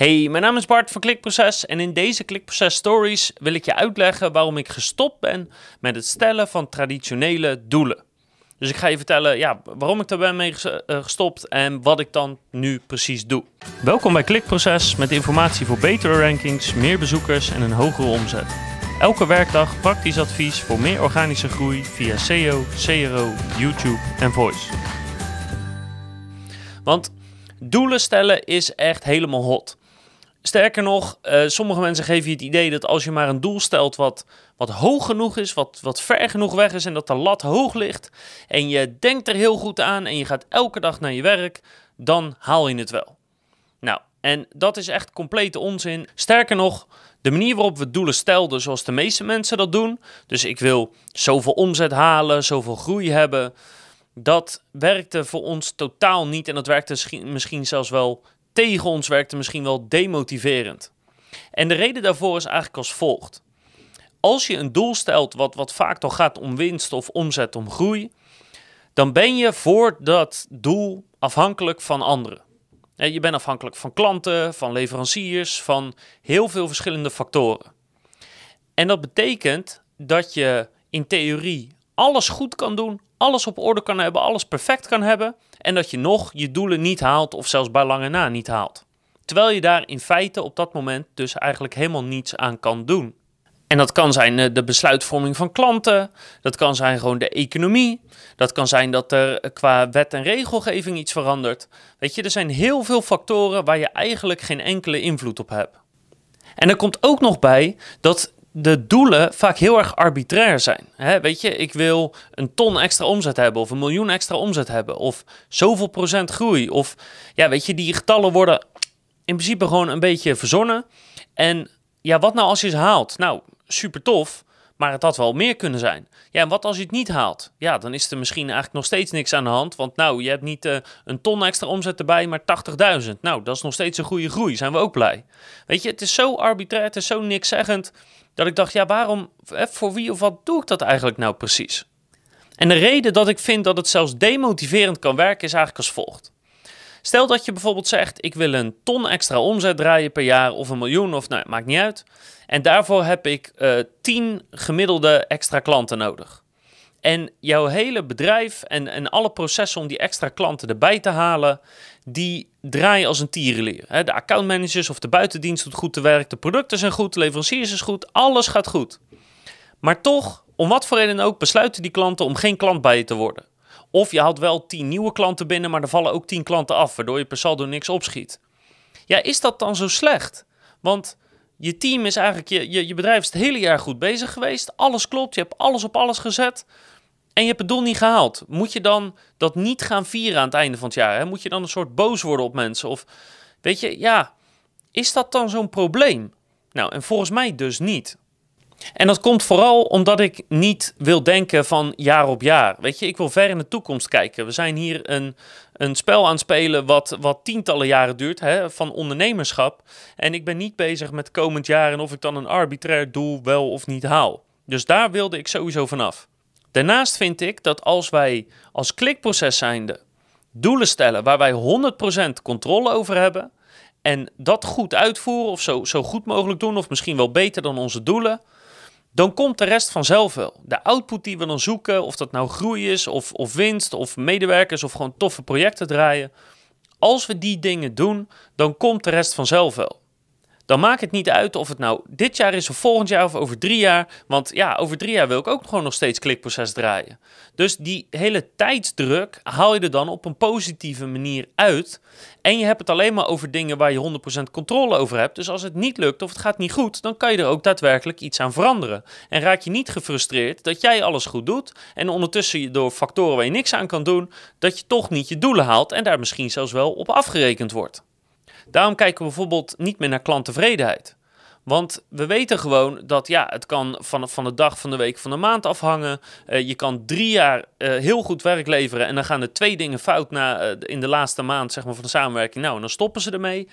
Hey, mijn naam is Bart van Klikproces en in deze Klikproces Stories wil ik je uitleggen waarom ik gestopt ben met het stellen van traditionele doelen. Dus ik ga je vertellen ja, waarom ik daar ben mee eh, gestopt en wat ik dan nu precies doe. Welkom bij Klikproces met informatie voor betere rankings, meer bezoekers en een hogere omzet. Elke werkdag praktisch advies voor meer organische groei via SEO, CRO, YouTube en Voice. Want doelen stellen is echt helemaal hot. Sterker nog, uh, sommige mensen geven je het idee dat als je maar een doel stelt wat, wat hoog genoeg is, wat, wat ver genoeg weg is en dat de lat hoog ligt en je denkt er heel goed aan en je gaat elke dag naar je werk, dan haal je het wel. Nou, en dat is echt complete onzin. Sterker nog, de manier waarop we doelen stelden zoals de meeste mensen dat doen, dus ik wil zoveel omzet halen, zoveel groei hebben, dat werkte voor ons totaal niet en dat werkte misschien zelfs wel tegen ons werkte misschien wel demotiverend. En de reden daarvoor is eigenlijk als volgt. Als je een doel stelt wat, wat vaak toch gaat om winst of omzet, om groei, dan ben je voor dat doel afhankelijk van anderen. Je bent afhankelijk van klanten, van leveranciers, van heel veel verschillende factoren. En dat betekent dat je in theorie alles goed kan doen, alles op orde kan hebben, alles perfect kan hebben en dat je nog je doelen niet haalt of zelfs bij lange na niet haalt. Terwijl je daar in feite op dat moment dus eigenlijk helemaal niets aan kan doen. En dat kan zijn eh, de besluitvorming van klanten, dat kan zijn gewoon de economie, dat kan zijn dat er qua wet en regelgeving iets verandert. Weet je, er zijn heel veel factoren waar je eigenlijk geen enkele invloed op hebt. En er komt ook nog bij dat de doelen vaak heel erg arbitrair zijn. weet je, ik wil een ton extra omzet hebben, of een miljoen extra omzet hebben, of zoveel procent groei. Of ja, weet je, die getallen worden in principe gewoon een beetje verzonnen. En ja, wat nou als je ze haalt? Nou, super tof. Maar het had wel meer kunnen zijn. Ja, en wat als je het niet haalt? Ja, dan is er misschien eigenlijk nog steeds niks aan de hand. Want nou, je hebt niet uh, een ton extra omzet erbij, maar 80.000. Nou, dat is nog steeds een goede groei. Zijn we ook blij. Weet je, het is zo arbitrair, het is zo nikszeggend. Dat ik dacht, ja, waarom, voor wie of wat doe ik dat eigenlijk nou precies? En de reden dat ik vind dat het zelfs demotiverend kan werken is eigenlijk als volgt. Stel dat je bijvoorbeeld zegt: ik wil een ton extra omzet draaien per jaar of een miljoen of nou, maakt niet uit. En daarvoor heb ik uh, eh, 10 gemiddelde extra klanten nodig. En jouw hele bedrijf en, en alle processen om die extra klanten erbij te halen, die draaien als een tierenleer. De accountmanagers of de buitendienst doet goed te werk, de producten zijn goed, de leveranciers is goed, alles gaat goed. Maar toch, om wat voor reden ook, besluiten die klanten om geen klant bij je te worden. Of je haalt wel 10 nieuwe klanten binnen, maar er vallen ook 10 klanten af, waardoor je per saldo niks opschiet. Ja, is dat dan zo slecht? Want je team is eigenlijk, je, je, bedrijf is het hele jaar goed bezig geweest. Alles klopt, je hebt alles op alles gezet. En je hebt het doel niet gehaald. Moet je dan dat niet gaan vieren aan het einde van het jaar? Hè? Moet je dan een soort boos worden op mensen? Of weet je, ja, is dat dan zo'n probleem? Nou, en volgens mij dus niet. En dat komt vooral omdat ik niet wil denken van jaar op jaar. Weet je, ik wil ver in de toekomst kijken. We zijn hier een, een spel aan het spelen wat, wat tientallen jaren duurt, hè, van ondernemerschap. En ik ben niet bezig met komend jaar en of ik dan een arbitrair doel wel of niet haal. Dus daar wilde ik sowieso vanaf. Daarnaast vind ik dat als wij als klikproces zijnde doelen stellen waar wij 100% controle over hebben en dat goed uitvoeren of zo, zo goed mogelijk doen of misschien wel beter dan onze doelen, dan komt de rest vanzelf wel. De output die we dan zoeken, of dat nou groei is of, of winst of medewerkers of gewoon toffe projecten draaien, als we die dingen doen, dan komt de rest vanzelf wel dan maakt het niet uit of het nou dit jaar is of volgend jaar of over drie jaar. Want ja, over drie jaar wil ik ook gewoon nog steeds klikproces draaien. Dus die hele tijdsdruk haal je er dan op een positieve manier uit. En je hebt het alleen maar over dingen waar je 100% controle over hebt. Dus als het niet lukt of het gaat niet goed, dan kan je er ook daadwerkelijk iets aan veranderen. En raak je niet gefrustreerd dat jij alles goed doet. En ondertussen je door factoren waar je niks aan kan doen, dat je toch niet je doelen haalt en daar misschien zelfs wel op afgerekend wordt. Daarom kijken we bijvoorbeeld niet meer naar klanttevredenheid. Want we weten gewoon dat ja, het kan van, van de dag, van de week, van de maand afhangen. Uh, je kan drie jaar uh, heel goed werk leveren en dan gaan er twee dingen fout na, uh, in de laatste maand zeg maar, van de samenwerking. Nou, en dan stoppen ze ermee.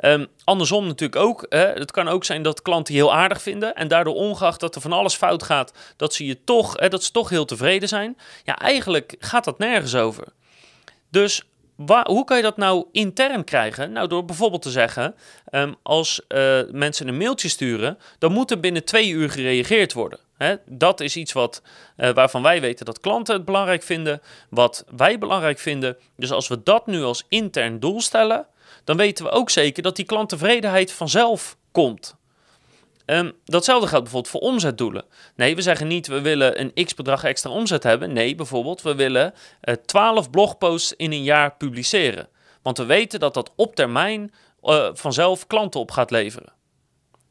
Um, andersom natuurlijk ook. het kan ook zijn dat klanten heel aardig vinden en daardoor ongeacht dat er van alles fout gaat, dat ze je toch, dat ze toch heel tevreden zijn. Ja, eigenlijk gaat dat nergens over. Dus Hoe kan je dat nou intern krijgen? Nou, door bijvoorbeeld te zeggen, ehm, als uh, mensen een mailtje sturen, dan moet er binnen twee uur gereageerd worden. Dat is iets wat, uh, waarvan wij weten dat klanten het belangrijk vinden, wat wij belangrijk vinden. Dus als we dat nu als intern doel stellen, dan weten we ook zeker dat die klanttevredenheid vanzelf komt. Um, datzelfde geldt bijvoorbeeld voor omzetdoelen. Nee, we zeggen niet we willen een x bedrag extra omzet hebben. Nee, bijvoorbeeld we willen uh, 12 blogposts in een jaar publiceren. Want we weten dat dat op termijn uh, vanzelf klanten op gaat leveren.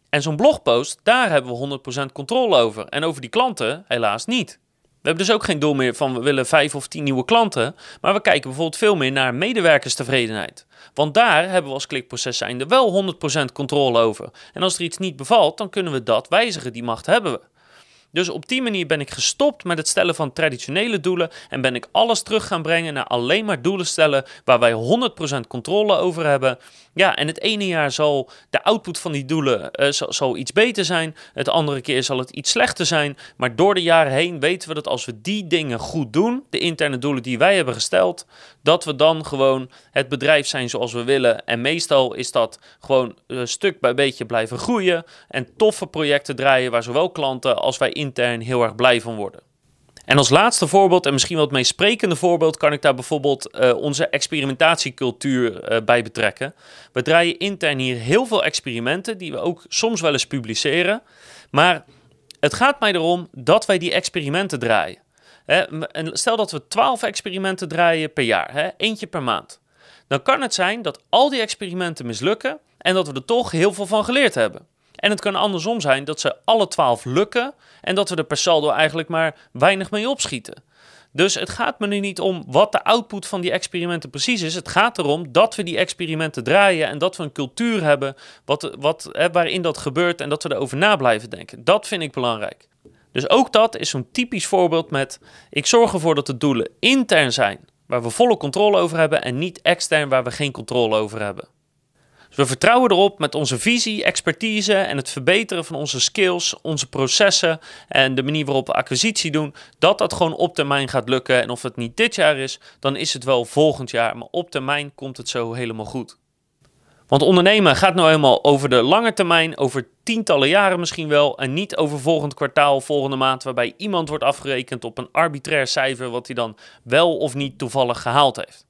En zo'n blogpost, daar hebben we 100% controle over. En over die klanten helaas niet. We hebben dus ook geen doel meer van we willen vijf of tien nieuwe klanten. Maar we kijken bijvoorbeeld veel meer naar medewerkerstevredenheid. Want daar hebben we als klikproces zijnde wel 100% controle over. En als er iets niet bevalt, dan kunnen we dat wijzigen. Die macht hebben we. Dus op die manier ben ik gestopt met het stellen van traditionele doelen en ben ik alles terug gaan brengen naar alleen maar doelen stellen waar wij 100% controle over hebben. Ja, en het ene jaar zal de output van die doelen uh, iets beter zijn, het andere keer zal het iets slechter zijn. Maar door de jaren heen weten we dat als we die dingen goed doen, de interne doelen die wij hebben gesteld, dat we dan gewoon het bedrijf zijn zoals we willen. En meestal is dat gewoon uh, stuk bij beetje blijven groeien en toffe projecten draaien waar zowel klanten als wij intern heel erg blij van worden. En als laatste voorbeeld, en misschien wel het meest sprekende voorbeeld, kan ik daar bijvoorbeeld uh, onze experimentatiecultuur uh, bij betrekken. We draaien intern hier heel veel experimenten, die we ook soms wel eens publiceren. Maar het gaat mij erom dat wij die experimenten draaien. Hè, stel dat we 12 experimenten draaien per jaar, hè, eentje per maand. Dan kan het zijn dat al die experimenten mislukken en dat we er toch heel veel van geleerd hebben. En het kan andersom zijn dat ze alle twaalf lukken en dat we er per saldo eigenlijk maar weinig mee opschieten. Dus het gaat me nu niet om wat de output van die experimenten precies is. Het gaat erom dat we die experimenten draaien en dat we een cultuur hebben wat, wat, hè, waarin dat gebeurt en dat we erover na blijven denken. Dat vind ik belangrijk. Dus ook dat is zo'n typisch voorbeeld met: ik zorg ervoor dat de doelen intern zijn, waar we volle controle over hebben, en niet extern, waar we geen controle over hebben. Dus we vertrouwen erop met onze visie, expertise en het verbeteren van onze skills, onze processen en de manier waarop we acquisitie doen, dat dat gewoon op termijn gaat lukken. En of het niet dit jaar is, dan is het wel volgend jaar. Maar op termijn komt het zo helemaal goed. Want ondernemen gaat nou helemaal over de lange termijn, over tientallen jaren misschien wel, en niet over volgend kwartaal, volgende maand, waarbij iemand wordt afgerekend op een arbitrair cijfer wat hij dan wel of niet toevallig gehaald heeft.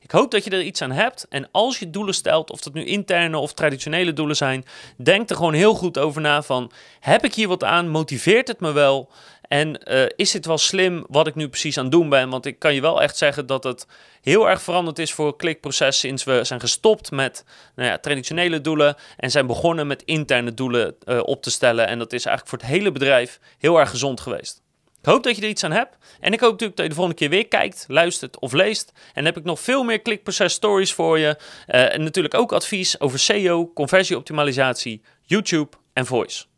Ik hoop dat je er iets aan hebt. En als je doelen stelt, of dat nu interne of traditionele doelen zijn, denk er gewoon heel goed over na van, heb ik hier wat aan? Motiveert het me wel? En uh, is het wel slim wat ik nu precies aan het doen ben? Want ik kan je wel echt zeggen dat het heel erg veranderd is voor klikproces sinds we zijn gestopt met nou ja, traditionele doelen en zijn begonnen met interne doelen uh, op te stellen. En dat is eigenlijk voor het hele bedrijf heel erg gezond geweest. Ik hoop dat je er iets aan hebt. En ik hoop natuurlijk dat je de volgende keer weer kijkt, luistert of leest. En dan heb ik nog veel meer klikproces stories voor je. Uh, en natuurlijk ook advies over SEO, conversieoptimalisatie, YouTube en voice.